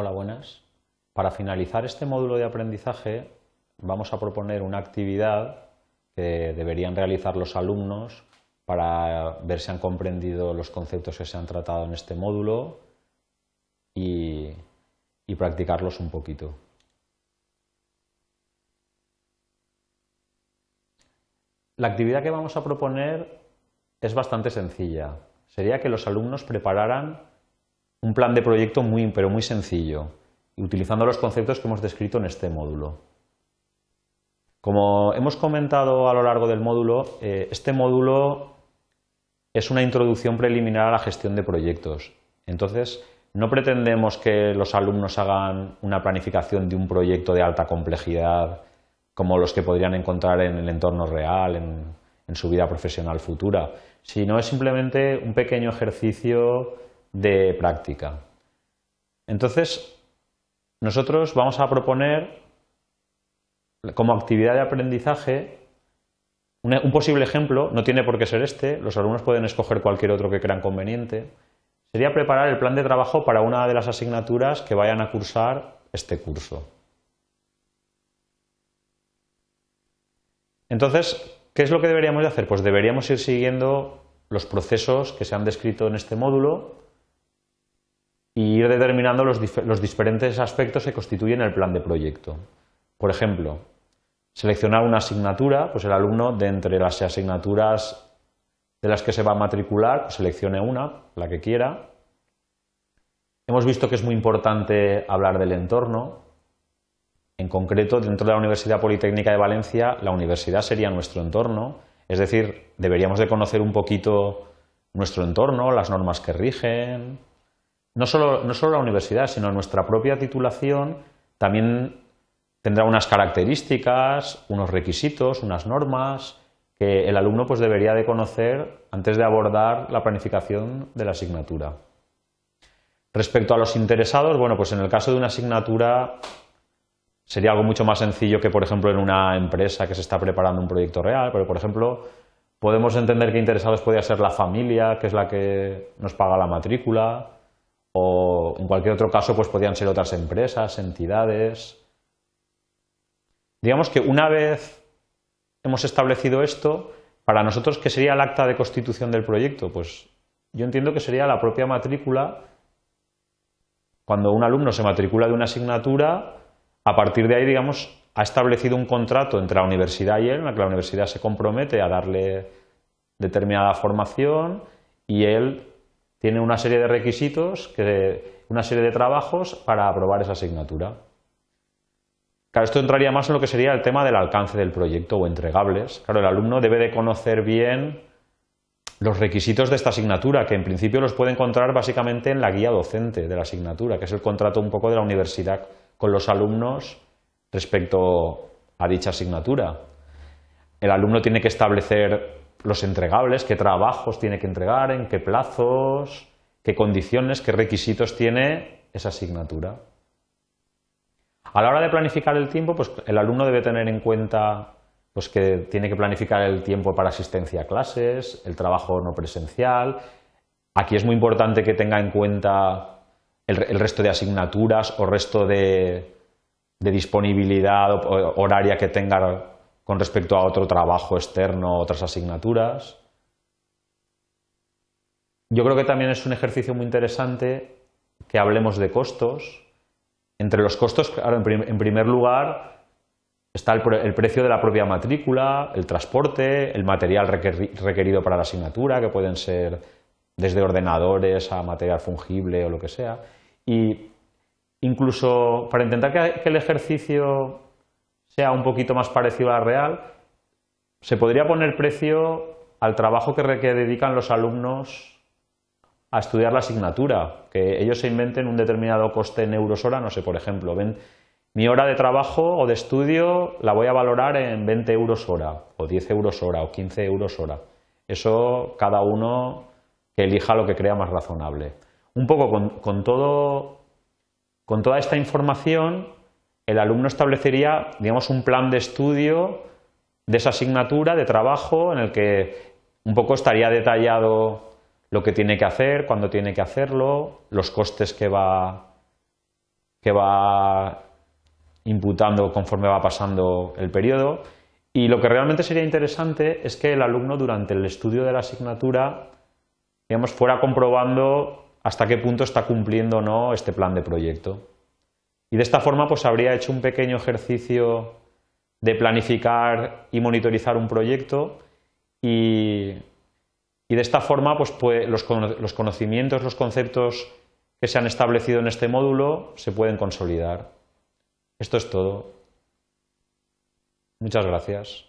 Hola, buenas. Para finalizar este módulo de aprendizaje vamos a proponer una actividad que deberían realizar los alumnos para ver si han comprendido los conceptos que se han tratado en este módulo y, y practicarlos un poquito. La actividad que vamos a proponer es bastante sencilla. Sería que los alumnos prepararan un plan de proyecto muy, pero muy sencillo, utilizando los conceptos que hemos descrito en este módulo. Como hemos comentado a lo largo del módulo, eh, este módulo es una introducción preliminar a la gestión de proyectos. Entonces, no pretendemos que los alumnos hagan una planificación de un proyecto de alta complejidad como los que podrían encontrar en el entorno real, en su vida profesional futura, sino es simplemente un pequeño ejercicio de práctica. Entonces, nosotros vamos a proponer como actividad de aprendizaje un posible ejemplo, no tiene por qué ser este, los alumnos pueden escoger cualquier otro que crean conveniente, sería preparar el plan de trabajo para una de las asignaturas que vayan a cursar este curso. Entonces, ¿qué es lo que deberíamos de hacer? Pues deberíamos ir siguiendo los procesos que se han descrito en este módulo y ir determinando los, diferentes aspectos que constituyen el plan de proyecto. Por ejemplo, seleccionar una asignatura, pues el alumno de entre las asignaturas de las que se va a matricular, pues seleccione una, la que quiera. Hemos visto que es muy importante hablar del entorno. En concreto, dentro de la Universidad Politécnica de Valencia, la universidad sería nuestro entorno, es decir, deberíamos de conocer un poquito nuestro entorno, las normas que rigen, no solo, la universidad, sino nuestra propia titulación también tendrá unas características, unos requisitos, unas normas que el alumno pues debería de conocer antes de abordar la planificación de la asignatura. Respecto a los interesados, bueno, pues en el caso de una asignatura sería algo mucho más sencillo que, por ejemplo, en una empresa que se está preparando un proyecto real, pero, por ejemplo, podemos entender que interesados podría ser la familia, que es la que nos paga la matrícula, o en cualquier otro caso pues podrían ser otras empresas, entidades. Digamos que una vez hemos establecido esto, para nosotros, ¿qué sería el acta de constitución del proyecto? Pues yo entiendo que sería la propia matrícula. Cuando un alumno se matricula de una asignatura, a partir de ahí, digamos, ha establecido un contrato entre la universidad y él, en el que la universidad se compromete a darle determinada formación y él tiene una serie de requisitos, una serie de trabajos para aprobar esa asignatura. Claro, esto entraría más en lo que sería el tema del alcance del proyecto o entregables. Claro, el alumno debe de conocer bien los requisitos de esta asignatura, que en principio los puede encontrar básicamente en la guía docente de la asignatura, que es el contrato un poco de la universidad con los alumnos respecto a dicha asignatura. El alumno tiene que establecer los entregables, qué trabajos tiene que entregar, en qué plazos, qué condiciones, qué requisitos tiene esa asignatura. A la hora de planificar el tiempo, pues el alumno debe tener en cuenta pues, que tiene que planificar el tiempo para asistencia a clases, el trabajo no presencial. Aquí es muy importante que tenga en cuenta el, resto de asignaturas o resto de, de disponibilidad horaria que tenga con respecto a otro trabajo externo, otras asignaturas. Yo creo que también es un ejercicio muy interesante que hablemos de costos. Entre los costos, en primer lugar, está el, precio de la propia matrícula, el transporte, el material requerido para la asignatura, que pueden ser desde ordenadores a material fungible o lo que sea. Y incluso para intentar que el ejercicio sea un poquito más parecido a la real, se podría poner precio al trabajo que, dedican los alumnos a estudiar la asignatura, que ellos se inventen un determinado coste en euros hora, no sé, por ejemplo, ven, mi hora de trabajo o de estudio la voy a valorar en 20 euros hora, o 10 euros hora, o 15 euros hora. Eso cada uno que elija lo que crea más razonable. Un poco con, todo, con toda esta información el alumno establecería, digamos, un plan de estudio de esa asignatura, de trabajo, en el que un poco estaría detallado lo que tiene que hacer, cuándo tiene que hacerlo, los costes que va, que va imputando conforme va pasando el periodo. Y lo que realmente sería interesante es que el alumno durante el estudio de la asignatura digamos, fuera comprobando hasta qué punto está cumpliendo o no este plan de proyecto. Y de esta forma pues habría hecho un pequeño ejercicio de planificar y monitorizar un proyecto y, de esta forma pues, los, los conocimientos, los conceptos que se han establecido en este módulo se pueden consolidar. Esto es todo. Muchas gracias.